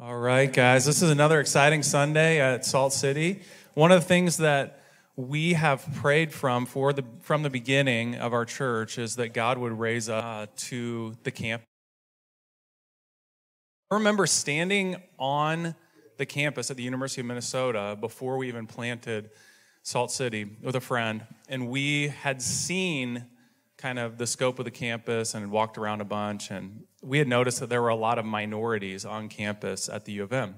All right, guys, this is another exciting Sunday at Salt City. One of the things that we have prayed from for the from the beginning of our church is that God would raise us uh, to the camp. I remember standing on the campus at the University of Minnesota before we even planted Salt City with a friend, and we had seen kind of the scope of the campus and walked around a bunch. And we had noticed that there were a lot of minorities on campus at the U of M.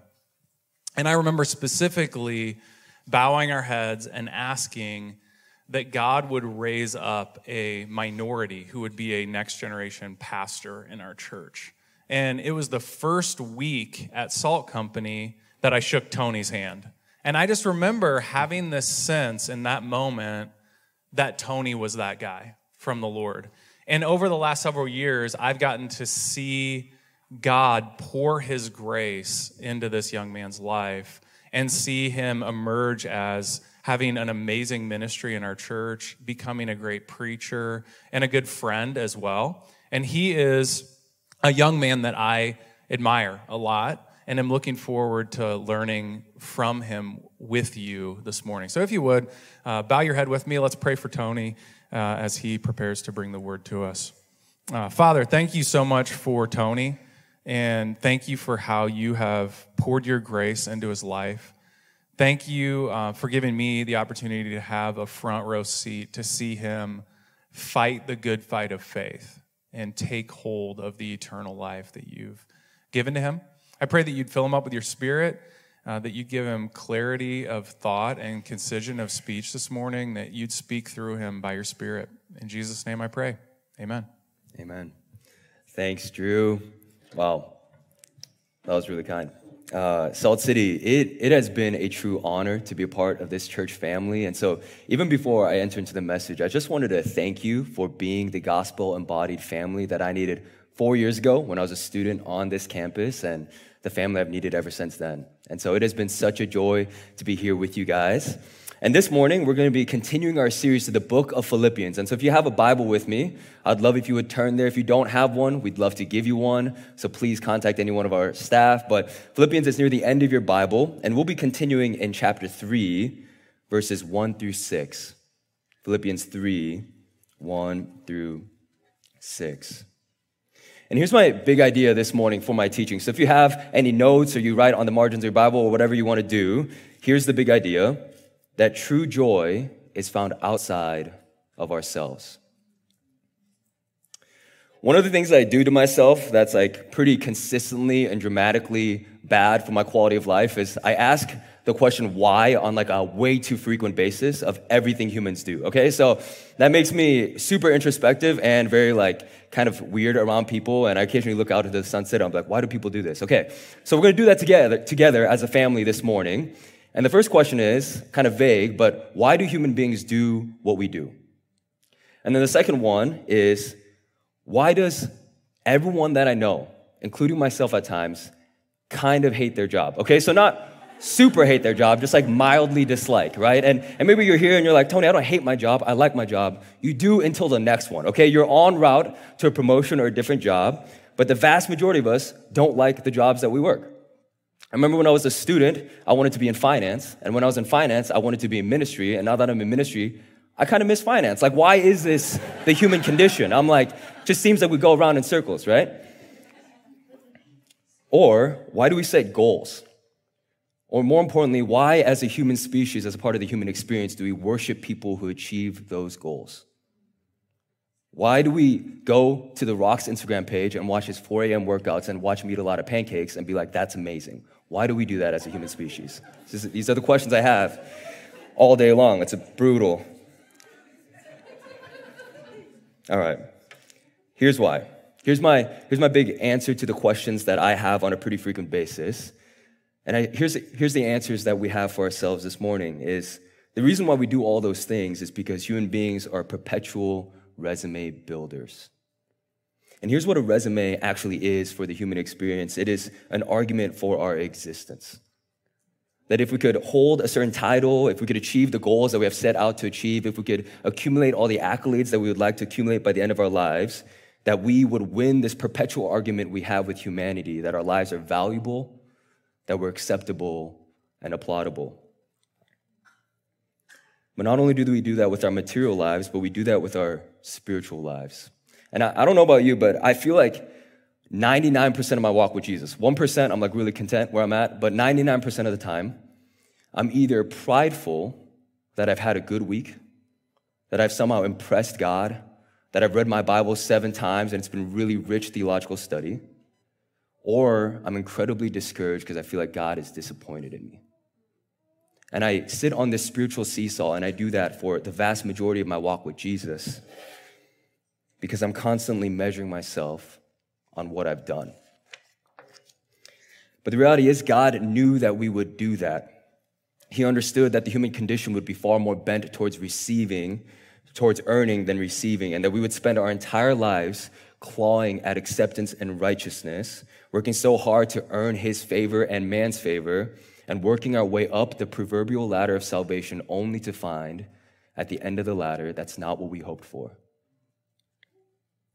And I remember specifically bowing our heads and asking that God would raise up a minority who would be a next generation pastor in our church. And it was the first week at Salt Company that I shook Tony's hand. And I just remember having this sense in that moment that Tony was that guy from the Lord. And over the last several years, I've gotten to see God pour his grace into this young man's life and see him emerge as having an amazing ministry in our church, becoming a great preacher, and a good friend as well. And he is a young man that I admire a lot and I'm looking forward to learning from him with you this morning. So, if you would, uh, bow your head with me. Let's pray for Tony uh, as he prepares to bring the word to us. Uh, Father, thank you so much for Tony, and thank you for how you have poured your grace into his life. Thank you uh, for giving me the opportunity to have a front row seat to see him fight the good fight of faith and take hold of the eternal life that you've given to him. I pray that you'd fill him up with your spirit uh, that you give him clarity of thought and concision of speech this morning, that you'd speak through him by your Spirit. In Jesus' name I pray. Amen. Amen. Thanks, Drew. Wow, that was really kind. Uh, Salt City, it, it has been a true honor to be a part of this church family. And so, even before I enter into the message, I just wanted to thank you for being the gospel embodied family that I needed four years ago when I was a student on this campus. And the family I've needed ever since then. And so it has been such a joy to be here with you guys. And this morning, we're going to be continuing our series to the book of Philippians. And so if you have a Bible with me, I'd love if you would turn there. If you don't have one, we'd love to give you one. So please contact any one of our staff. But Philippians is near the end of your Bible, and we'll be continuing in chapter 3, verses 1 through 6. Philippians 3, 1 through 6. And here's my big idea this morning for my teaching. So if you have any notes or you write on the margins of your Bible or whatever you want to do, here's the big idea that true joy is found outside of ourselves. One of the things I do to myself that's like pretty consistently and dramatically bad for my quality of life is I ask the question why on like a way too frequent basis of everything humans do. Okay, so that makes me super introspective and very like kind of weird around people. And I occasionally look out into the sunset. I'm like, why do people do this? Okay, so we're gonna do that together together as a family this morning. And the first question is kind of vague, but why do human beings do what we do? And then the second one is why does everyone that I know, including myself at times, kind of hate their job? Okay, so not super hate their job, just like mildly dislike, right? And, and maybe you're here and you're like, Tony, I don't hate my job. I like my job. You do until the next one, okay? You're en route to a promotion or a different job, but the vast majority of us don't like the jobs that we work. I remember when I was a student, I wanted to be in finance. And when I was in finance, I wanted to be in ministry. And now that I'm in ministry, I kind of miss finance. Like, why is this the human condition? I'm like, just seems like we go around in circles, right? Or why do we set goals? Or more importantly, why, as a human species, as a part of the human experience, do we worship people who achieve those goals? Why do we go to The Rock's Instagram page and watch his 4 a.m. workouts and watch him eat a lot of pancakes and be like, that's amazing? Why do we do that as a human species? These are the questions I have all day long. It's a brutal. All right. Here's why. Here's my, here's my big answer to the questions that I have on a pretty frequent basis. And I, here's, here's the answers that we have for ourselves this morning is the reason why we do all those things is because human beings are perpetual resume builders. And here's what a resume actually is for the human experience it is an argument for our existence. That if we could hold a certain title, if we could achieve the goals that we have set out to achieve, if we could accumulate all the accolades that we would like to accumulate by the end of our lives, that we would win this perpetual argument we have with humanity that our lives are valuable, that we're acceptable and applaudable. But not only do we do that with our material lives, but we do that with our spiritual lives. And I, I don't know about you, but I feel like 99% of my walk with Jesus, 1% I'm like really content where I'm at, but 99% of the time, I'm either prideful that I've had a good week, that I've somehow impressed God, that I've read my Bible seven times and it's been really rich theological study, or I'm incredibly discouraged because I feel like God is disappointed in me. And I sit on this spiritual seesaw, and I do that for the vast majority of my walk with Jesus because I'm constantly measuring myself on what I've done. But the reality is, God knew that we would do that. He understood that the human condition would be far more bent towards receiving, towards earning than receiving, and that we would spend our entire lives clawing at acceptance and righteousness, working so hard to earn His favor and man's favor, and working our way up the proverbial ladder of salvation only to find at the end of the ladder that's not what we hoped for.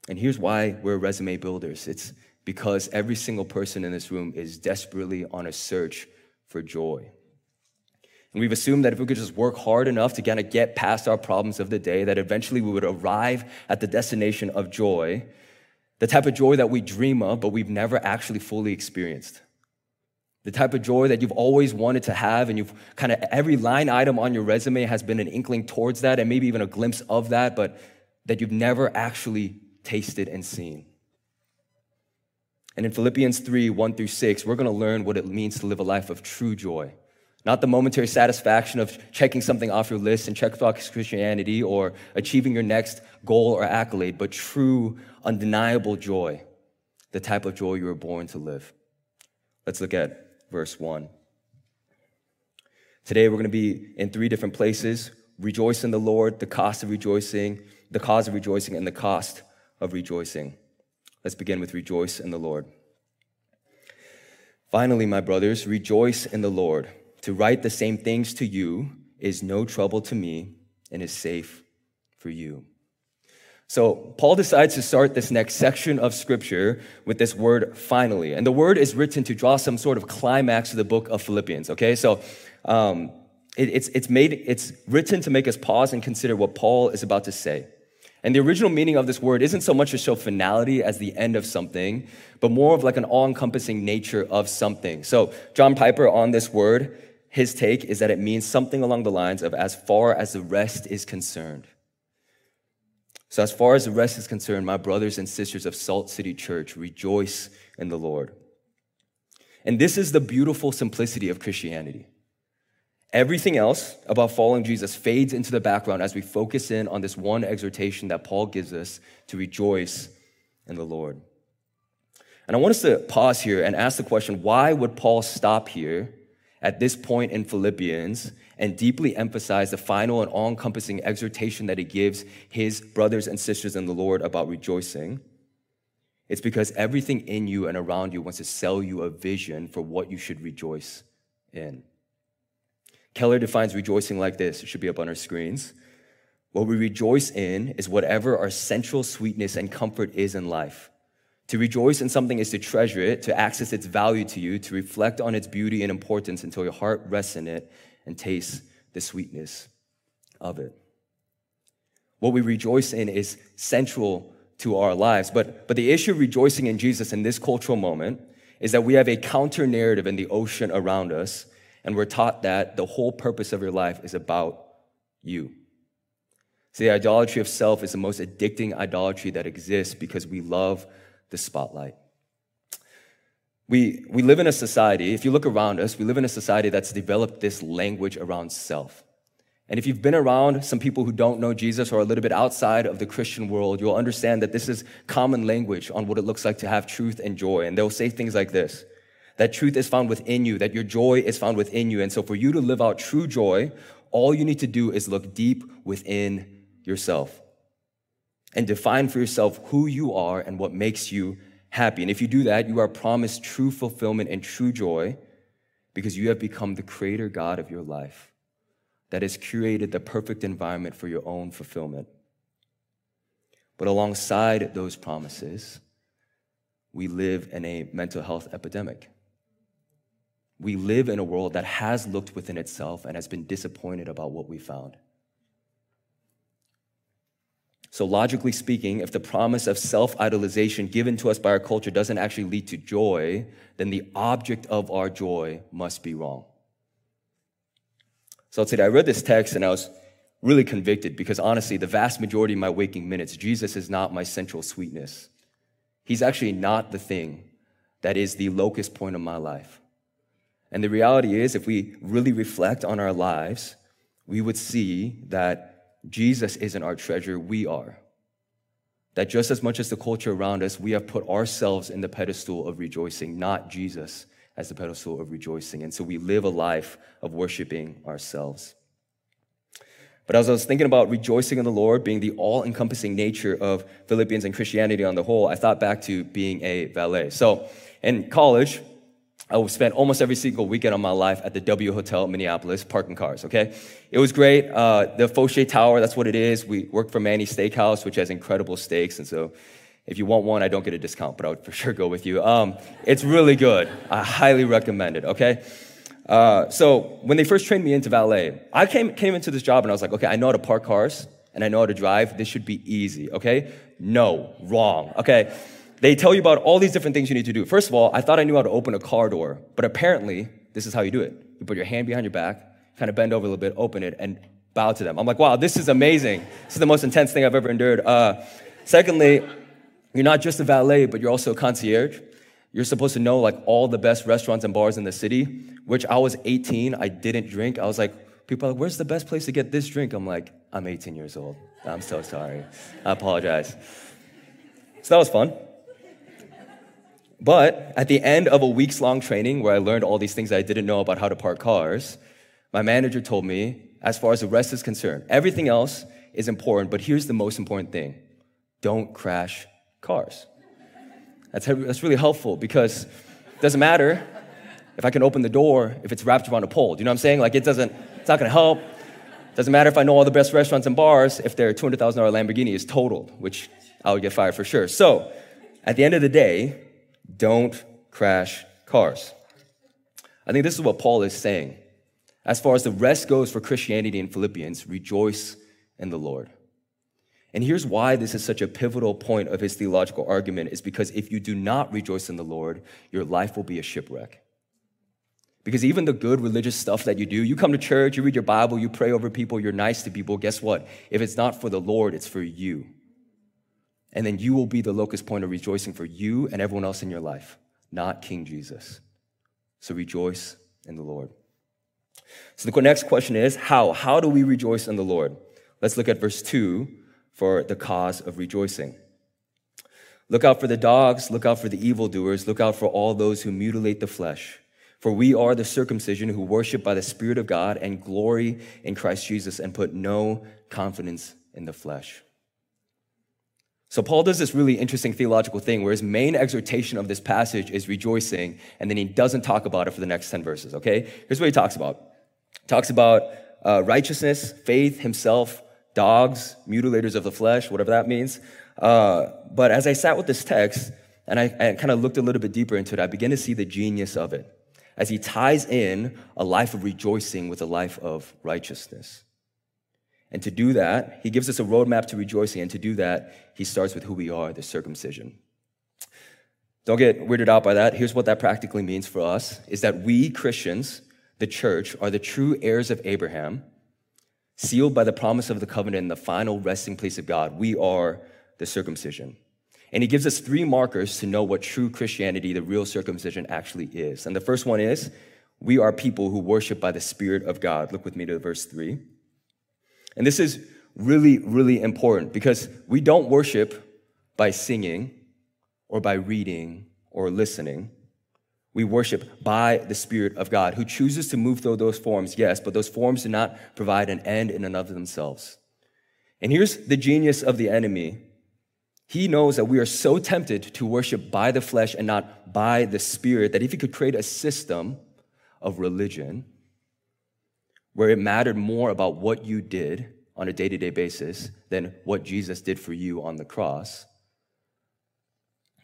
And here's why we're resume builders it's because every single person in this room is desperately on a search for joy. And we've assumed that if we could just work hard enough to kind of get past our problems of the day, that eventually we would arrive at the destination of joy, the type of joy that we dream of, but we've never actually fully experienced. The type of joy that you've always wanted to have, and you've kind of every line item on your resume has been an inkling towards that, and maybe even a glimpse of that, but that you've never actually tasted, and seen. And in Philippians 3 1 through 6, we're going to learn what it means to live a life of true joy. Not the momentary satisfaction of checking something off your list and check box Christianity or achieving your next goal or accolade, but true, undeniable joy, the type of joy you were born to live. Let's look at verse 1. Today we're going to be in three different places rejoice in the Lord, the cost of rejoicing, the cause of rejoicing, and the cost of rejoicing. Let's begin with rejoice in the Lord. Finally, my brothers, rejoice in the Lord. To write the same things to you is no trouble to me and is safe for you. So, Paul decides to start this next section of scripture with this word finally. And the word is written to draw some sort of climax to the book of Philippians, okay? So, um, it, it's, it's, made, it's written to make us pause and consider what Paul is about to say. And the original meaning of this word isn't so much to show finality as the end of something, but more of like an all encompassing nature of something. So, John Piper on this word, his take is that it means something along the lines of as far as the rest is concerned. So, as far as the rest is concerned, my brothers and sisters of Salt City Church, rejoice in the Lord. And this is the beautiful simplicity of Christianity. Everything else about following Jesus fades into the background as we focus in on this one exhortation that Paul gives us to rejoice in the Lord. And I want us to pause here and ask the question why would Paul stop here at this point in Philippians and deeply emphasize the final and all encompassing exhortation that he gives his brothers and sisters in the Lord about rejoicing? It's because everything in you and around you wants to sell you a vision for what you should rejoice in. Keller defines rejoicing like this. It should be up on our screens. What we rejoice in is whatever our central sweetness and comfort is in life. To rejoice in something is to treasure it, to access its value to you, to reflect on its beauty and importance until your heart rests in it and tastes the sweetness of it. What we rejoice in is central to our lives. But, but the issue of rejoicing in Jesus in this cultural moment is that we have a counter narrative in the ocean around us and we're taught that the whole purpose of your life is about you. See, the idolatry of self is the most addicting idolatry that exists because we love the spotlight. We, we live in a society, if you look around us, we live in a society that's developed this language around self. And if you've been around some people who don't know Jesus or are a little bit outside of the Christian world, you'll understand that this is common language on what it looks like to have truth and joy. And they'll say things like this that truth is found within you, that your joy is found within you. And so for you to live out true joy, all you need to do is look deep within yourself and define for yourself who you are and what makes you happy. And if you do that, you are promised true fulfillment and true joy because you have become the creator God of your life that has curated the perfect environment for your own fulfillment. But alongside those promises, we live in a mental health epidemic. we live in a world that has looked within itself and has been disappointed about what we found. So, logically speaking, if the promise of self idolization given to us by our culture doesn't actually lead to joy, then the object of our joy must be wrong. So, today I read this text and I was really convicted because honestly, the vast majority of my waking minutes, Jesus is not my central sweetness. He's actually not the thing that is the locus point of my life. And the reality is, if we really reflect on our lives, we would see that Jesus isn't our treasure, we are. That just as much as the culture around us, we have put ourselves in the pedestal of rejoicing, not Jesus as the pedestal of rejoicing. And so we live a life of worshiping ourselves. But as I was thinking about rejoicing in the Lord being the all encompassing nature of Philippians and Christianity on the whole, I thought back to being a valet. So in college, I spent almost every single weekend of my life at the W Hotel in Minneapolis parking cars, okay? It was great. Uh, the Foshay Tower, that's what it is. We work for Manny Steakhouse, which has incredible steaks. And so if you want one, I don't get a discount, but I would for sure go with you. Um, it's really good. I highly recommend it, okay? Uh, so when they first trained me into valet, I came, came into this job and I was like, okay, I know how to park cars and I know how to drive. This should be easy, okay? No, wrong, okay? They tell you about all these different things you need to do. First of all, I thought I knew how to open a car door, but apparently, this is how you do it. You put your hand behind your back, kind of bend over a little bit, open it, and bow to them. I'm like, wow, this is amazing. This is the most intense thing I've ever endured. Uh, secondly, you're not just a valet, but you're also a concierge. You're supposed to know like all the best restaurants and bars in the city, which I was 18, I didn't drink. I was like, people are like, where's the best place to get this drink? I'm like, I'm 18 years old. I'm so sorry. I apologize. So that was fun. But at the end of a weeks long training where I learned all these things I didn't know about how to park cars, my manager told me, as far as the rest is concerned, everything else is important, but here's the most important thing don't crash cars. That's, that's really helpful because it doesn't matter if I can open the door if it's wrapped around a pole. Do you know what I'm saying? Like, it doesn't, it's not gonna help. Doesn't matter if I know all the best restaurants and bars if their $200,000 Lamborghini is totaled, which I would get fired for sure. So, at the end of the day, don't crash cars. I think this is what Paul is saying. As far as the rest goes for Christianity in Philippians, rejoice in the Lord. And here's why this is such a pivotal point of his theological argument is because if you do not rejoice in the Lord, your life will be a shipwreck. Because even the good religious stuff that you do, you come to church, you read your Bible, you pray over people, you're nice to people, guess what? If it's not for the Lord, it's for you. And then you will be the locus point of rejoicing for you and everyone else in your life, not King Jesus. So rejoice in the Lord. So the next question is how? How do we rejoice in the Lord? Let's look at verse 2 for the cause of rejoicing. Look out for the dogs, look out for the evildoers, look out for all those who mutilate the flesh. For we are the circumcision who worship by the Spirit of God and glory in Christ Jesus and put no confidence in the flesh. So Paul does this really interesting theological thing where his main exhortation of this passage is rejoicing, and then he doesn't talk about it for the next 10 verses, okay? Here's what he talks about. He talks about uh, righteousness, faith, himself, dogs, mutilators of the flesh, whatever that means. Uh, but as I sat with this text and I, I kind of looked a little bit deeper into it, I began to see the genius of it as he ties in a life of rejoicing with a life of righteousness. And to do that, he gives us a roadmap to rejoicing. And to do that, he starts with who we are, the circumcision. Don't get weirded out by that. Here's what that practically means for us is that we Christians, the church, are the true heirs of Abraham, sealed by the promise of the covenant and the final resting place of God. We are the circumcision. And he gives us three markers to know what true Christianity, the real circumcision, actually is. And the first one is we are people who worship by the Spirit of God. Look with me to verse 3. And this is really, really important because we don't worship by singing or by reading or listening. We worship by the Spirit of God, who chooses to move through those forms, yes, but those forms do not provide an end in and of themselves. And here's the genius of the enemy. He knows that we are so tempted to worship by the flesh and not by the Spirit that if he could create a system of religion where it mattered more about what you did on a day to day basis than what Jesus did for you on the cross,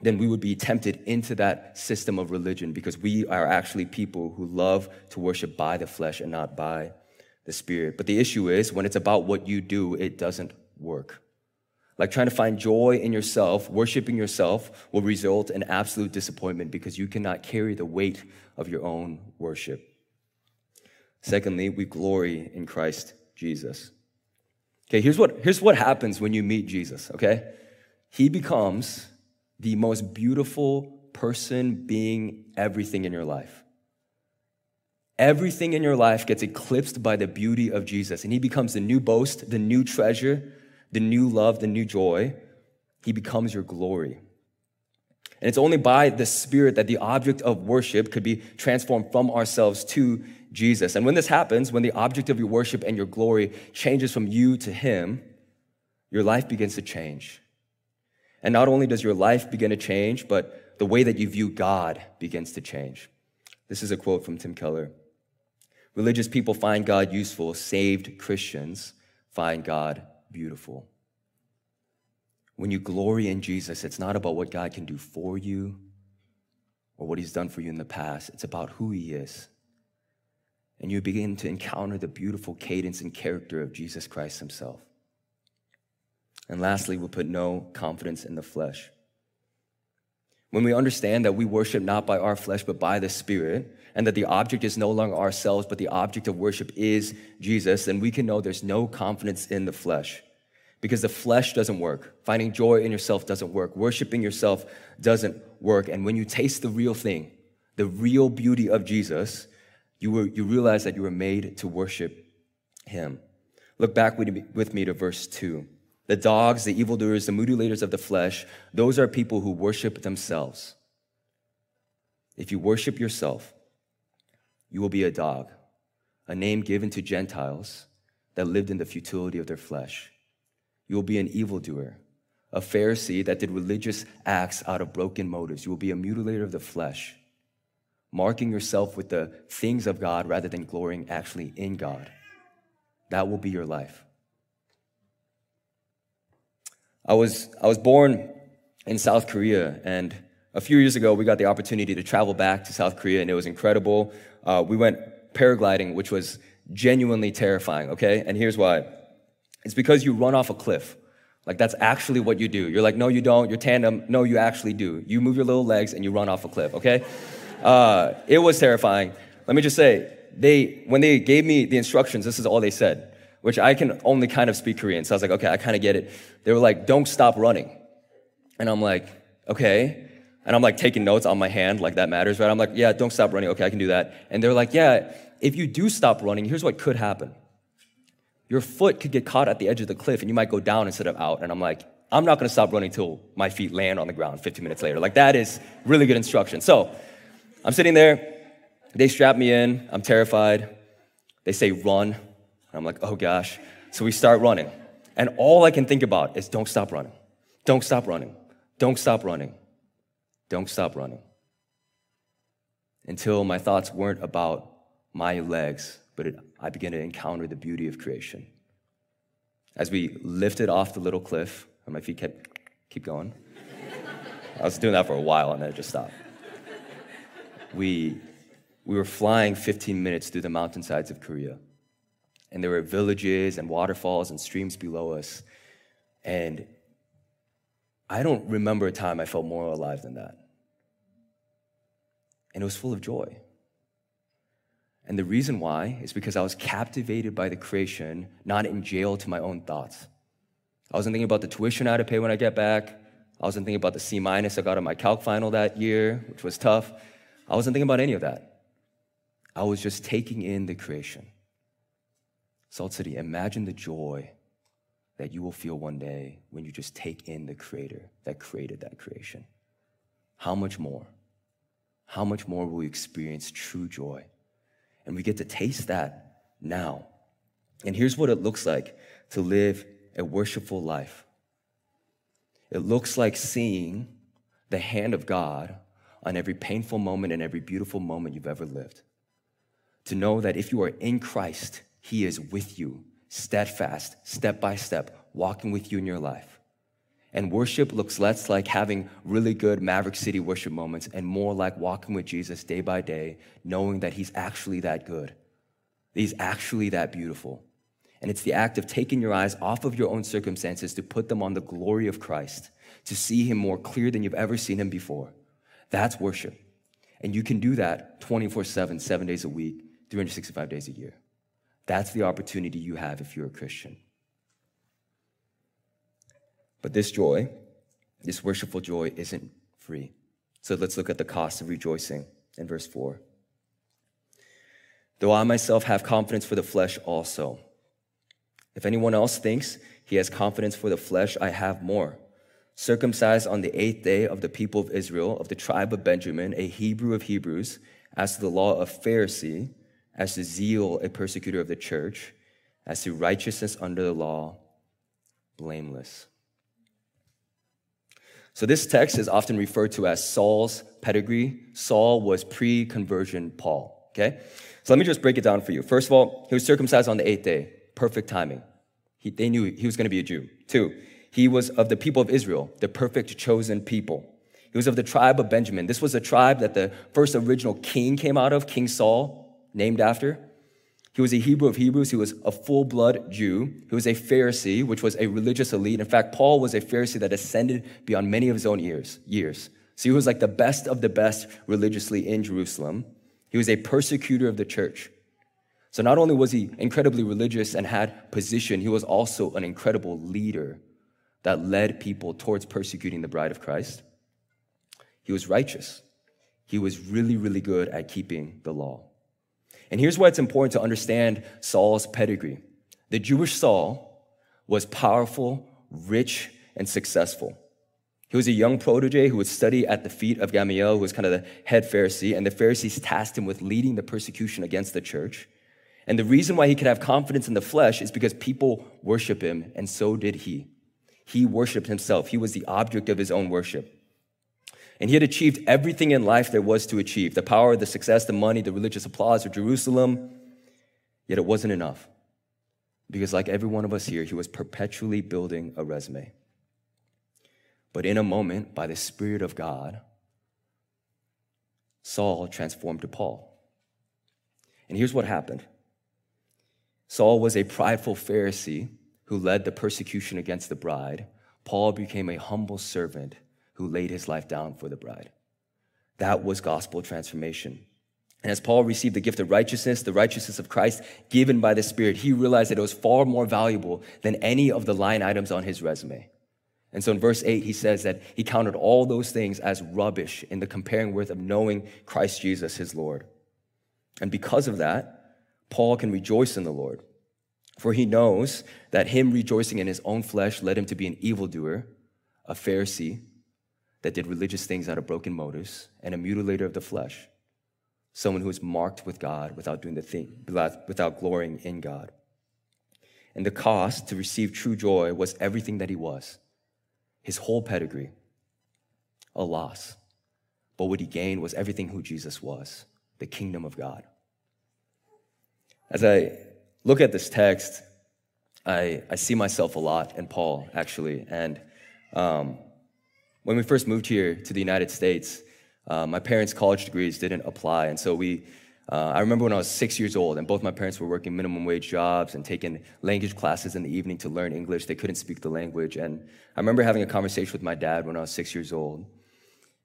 then we would be tempted into that system of religion because we are actually people who love to worship by the flesh and not by the spirit. But the issue is when it's about what you do, it doesn't work. Like trying to find joy in yourself, worshiping yourself will result in absolute disappointment because you cannot carry the weight of your own worship. Secondly, we glory in Christ Jesus. Okay, here's what, here's what happens when you meet Jesus, okay? He becomes the most beautiful person, being, everything in your life. Everything in your life gets eclipsed by the beauty of Jesus, and he becomes the new boast, the new treasure, the new love, the new joy. He becomes your glory. And it's only by the Spirit that the object of worship could be transformed from ourselves to Jesus. And when this happens, when the object of your worship and your glory changes from you to Him, your life begins to change. And not only does your life begin to change, but the way that you view God begins to change. This is a quote from Tim Keller. Religious people find God useful, saved Christians find God beautiful. When you glory in Jesus, it's not about what God can do for you or what He's done for you in the past, it's about who He is. And you begin to encounter the beautiful cadence and character of Jesus Christ Himself. And lastly, we put no confidence in the flesh. When we understand that we worship not by our flesh, but by the Spirit, and that the object is no longer ourselves, but the object of worship is Jesus, then we can know there's no confidence in the flesh. Because the flesh doesn't work. Finding joy in yourself doesn't work. Worshiping yourself doesn't work. And when you taste the real thing, the real beauty of Jesus, you, were, you realize that you were made to worship him. Look back with me to verse 2. The dogs, the evildoers, the mutilators of the flesh, those are people who worship themselves. If you worship yourself, you will be a dog, a name given to Gentiles that lived in the futility of their flesh. You will be an evildoer, a Pharisee that did religious acts out of broken motives. You will be a mutilator of the flesh, marking yourself with the things of God rather than glorying actually in God. That will be your life. I was, I was born in South Korea, and a few years ago, we got the opportunity to travel back to South Korea, and it was incredible. Uh, we went paragliding, which was genuinely terrifying, okay? And here's why it's because you run off a cliff. Like, that's actually what you do. You're like, no, you don't. You're tandem. No, you actually do. You move your little legs and you run off a cliff, okay? Uh, it was terrifying. Let me just say, they, when they gave me the instructions, this is all they said which I can only kind of speak Korean. So I was like, okay, I kind of get it. They were like, don't stop running. And I'm like, okay. And I'm like taking notes on my hand, like that matters, right? I'm like, yeah, don't stop running. Okay, I can do that. And they're like, yeah, if you do stop running, here's what could happen. Your foot could get caught at the edge of the cliff and you might go down instead of out. And I'm like, I'm not gonna stop running till my feet land on the ground 15 minutes later. Like that is really good instruction. So I'm sitting there, they strap me in, I'm terrified. They say run. And I'm like, oh gosh. So we start running. And all I can think about is don't stop running. Don't stop running. Don't stop running. Don't stop running. Until my thoughts weren't about my legs, but it, I began to encounter the beauty of creation. As we lifted off the little cliff, and my feet kept keep going. I was doing that for a while and then it just stopped. We, we were flying 15 minutes through the mountainsides of Korea and there were villages and waterfalls and streams below us. And I don't remember a time I felt more alive than that. And it was full of joy. And the reason why is because I was captivated by the creation, not in jail to my own thoughts. I wasn't thinking about the tuition I had to pay when I get back. I wasn't thinking about the C minus I got on my calc final that year, which was tough. I wasn't thinking about any of that. I was just taking in the creation. Salt City, imagine the joy that you will feel one day when you just take in the creator that created that creation. How much more? How much more will we experience true joy? And we get to taste that now. And here's what it looks like to live a worshipful life it looks like seeing the hand of God on every painful moment and every beautiful moment you've ever lived. To know that if you are in Christ, he is with you, steadfast, step by step, walking with you in your life. And worship looks less like having really good Maverick City worship moments and more like walking with Jesus day by day, knowing that He's actually that good. He's actually that beautiful. And it's the act of taking your eyes off of your own circumstances to put them on the glory of Christ, to see Him more clear than you've ever seen Him before. That's worship. And you can do that 24 7, seven days a week, 365 days a year. That's the opportunity you have if you're a Christian. But this joy, this worshipful joy, isn't free. So let's look at the cost of rejoicing in verse 4. Though I myself have confidence for the flesh also. If anyone else thinks he has confidence for the flesh, I have more. Circumcised on the eighth day of the people of Israel, of the tribe of Benjamin, a Hebrew of Hebrews, as to the law of Pharisee, as to zeal, a persecutor of the church, as to righteousness under the law, blameless. So, this text is often referred to as Saul's pedigree. Saul was pre conversion Paul. Okay? So, let me just break it down for you. First of all, he was circumcised on the eighth day. Perfect timing. He, they knew he was going to be a Jew. Two, he was of the people of Israel, the perfect chosen people. He was of the tribe of Benjamin. This was a tribe that the first original king came out of, King Saul, named after. He was a Hebrew of Hebrews. He was a full blood Jew. He was a Pharisee, which was a religious elite. In fact, Paul was a Pharisee that ascended beyond many of his own years. years. So he was like the best of the best religiously in Jerusalem. He was a persecutor of the church. So not only was he incredibly religious and had position, he was also an incredible leader that led people towards persecuting the bride of Christ. He was righteous. He was really, really good at keeping the law. And here's why it's important to understand Saul's pedigree. The Jewish Saul was powerful, rich, and successful. He was a young protege who would study at the feet of Gamaliel, who was kind of the head Pharisee, and the Pharisees tasked him with leading the persecution against the church. And the reason why he could have confidence in the flesh is because people worship him, and so did he. He worshiped himself. He was the object of his own worship. And he had achieved everything in life there was to achieve the power, the success, the money, the religious applause of Jerusalem. Yet it wasn't enough. Because, like every one of us here, he was perpetually building a resume. But in a moment, by the Spirit of God, Saul transformed to Paul. And here's what happened Saul was a prideful Pharisee who led the persecution against the bride. Paul became a humble servant who laid his life down for the bride. That was gospel transformation. And as Paul received the gift of righteousness, the righteousness of Christ given by the Spirit, he realized that it was far more valuable than any of the line items on his resume. And so in verse 8, he says that he counted all those things as rubbish in the comparing worth of knowing Christ Jesus, his Lord. And because of that, Paul can rejoice in the Lord. For he knows that him rejoicing in his own flesh led him to be an evildoer, a Pharisee, that did religious things out of broken motives, and a mutilator of the flesh, someone who was marked with God without doing the thing, without glorying in God. And the cost to receive true joy was everything that he was, his whole pedigree, a loss. But what he gained was everything who Jesus was, the kingdom of God. As I look at this text, I, I see myself a lot in Paul, actually. And um, when we first moved here to the United States, uh, my parents' college degrees didn't apply. And so we, uh, I remember when I was six years old, and both my parents were working minimum wage jobs and taking language classes in the evening to learn English. They couldn't speak the language. And I remember having a conversation with my dad when I was six years old.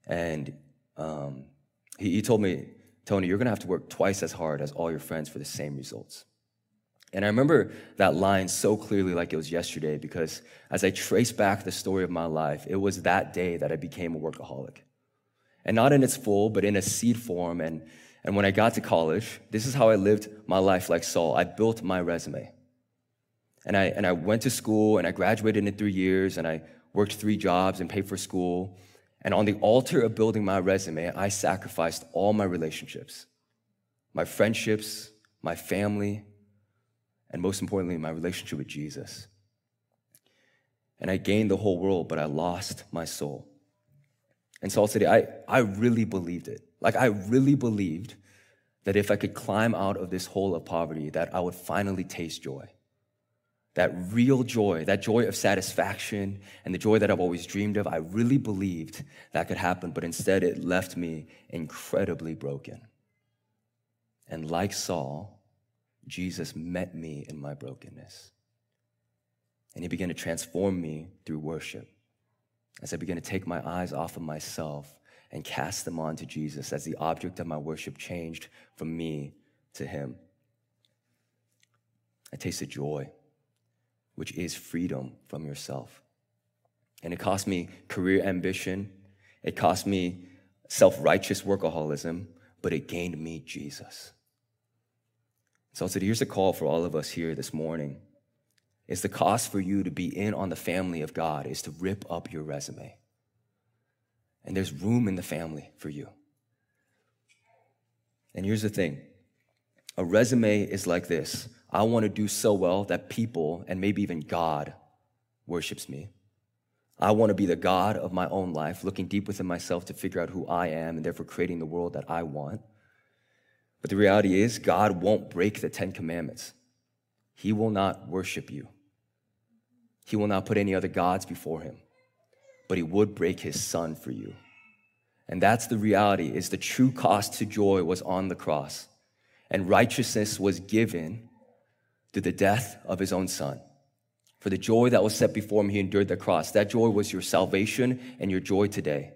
And um, he, he told me, Tony, you're going to have to work twice as hard as all your friends for the same results. And I remember that line so clearly like it was yesterday because as I trace back the story of my life, it was that day that I became a workaholic. And not in its full, but in a seed form. And, and when I got to college, this is how I lived my life like Saul. I built my resume. And I, and I went to school and I graduated in three years and I worked three jobs and paid for school. And on the altar of building my resume, I sacrificed all my relationships, my friendships, my family, and most importantly, my relationship with Jesus. And I gained the whole world, but I lost my soul. And Salt City, I, I really believed it. Like, I really believed that if I could climb out of this hole of poverty, that I would finally taste joy. that real joy, that joy of satisfaction and the joy that I've always dreamed of, I really believed that could happen, but instead it left me incredibly broken. And like Saul, Jesus met me in my brokenness. And he began to transform me through worship. As I began to take my eyes off of myself and cast them onto Jesus, as the object of my worship changed from me to him. I tasted joy which is freedom from yourself. And it cost me career ambition, it cost me self righteous workaholism, but it gained me Jesus. So I said, here's a call for all of us here this morning. Is the cost for you to be in on the family of God is to rip up your resume. And there's room in the family for you. And here's the thing a resume is like this I want to do so well that people and maybe even God worships me. I want to be the God of my own life, looking deep within myself to figure out who I am and therefore creating the world that I want. But the reality is, God won't break the Ten Commandments. He will not worship you. He will not put any other gods before him, but he would break his son for you. And that's the reality is the true cost to joy was on the cross and righteousness was given through the death of his own son. For the joy that was set before him, he endured the cross. That joy was your salvation and your joy today.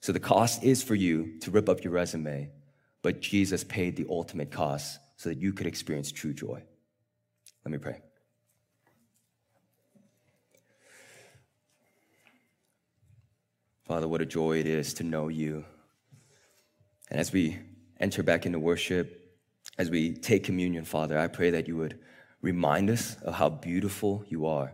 So the cost is for you to rip up your resume, but Jesus paid the ultimate cost so that you could experience true joy. Let me pray. Father, what a joy it is to know you. And as we enter back into worship, as we take communion, Father, I pray that you would remind us of how beautiful you are,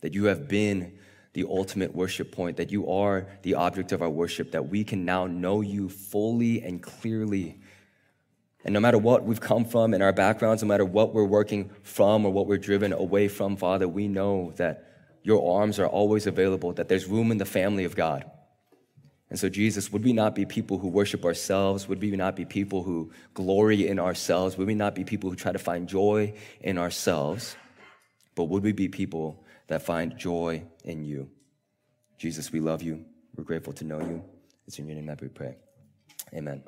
that you have been the ultimate worship point, that you are the object of our worship, that we can now know you fully and clearly. And no matter what we've come from in our backgrounds, no matter what we're working from or what we're driven away from, Father, we know that your arms are always available, that there's room in the family of God. And so, Jesus, would we not be people who worship ourselves? Would we not be people who glory in ourselves? Would we not be people who try to find joy in ourselves? But would we be people that find joy in you? Jesus, we love you. We're grateful to know you. It's in your name that we pray. Amen.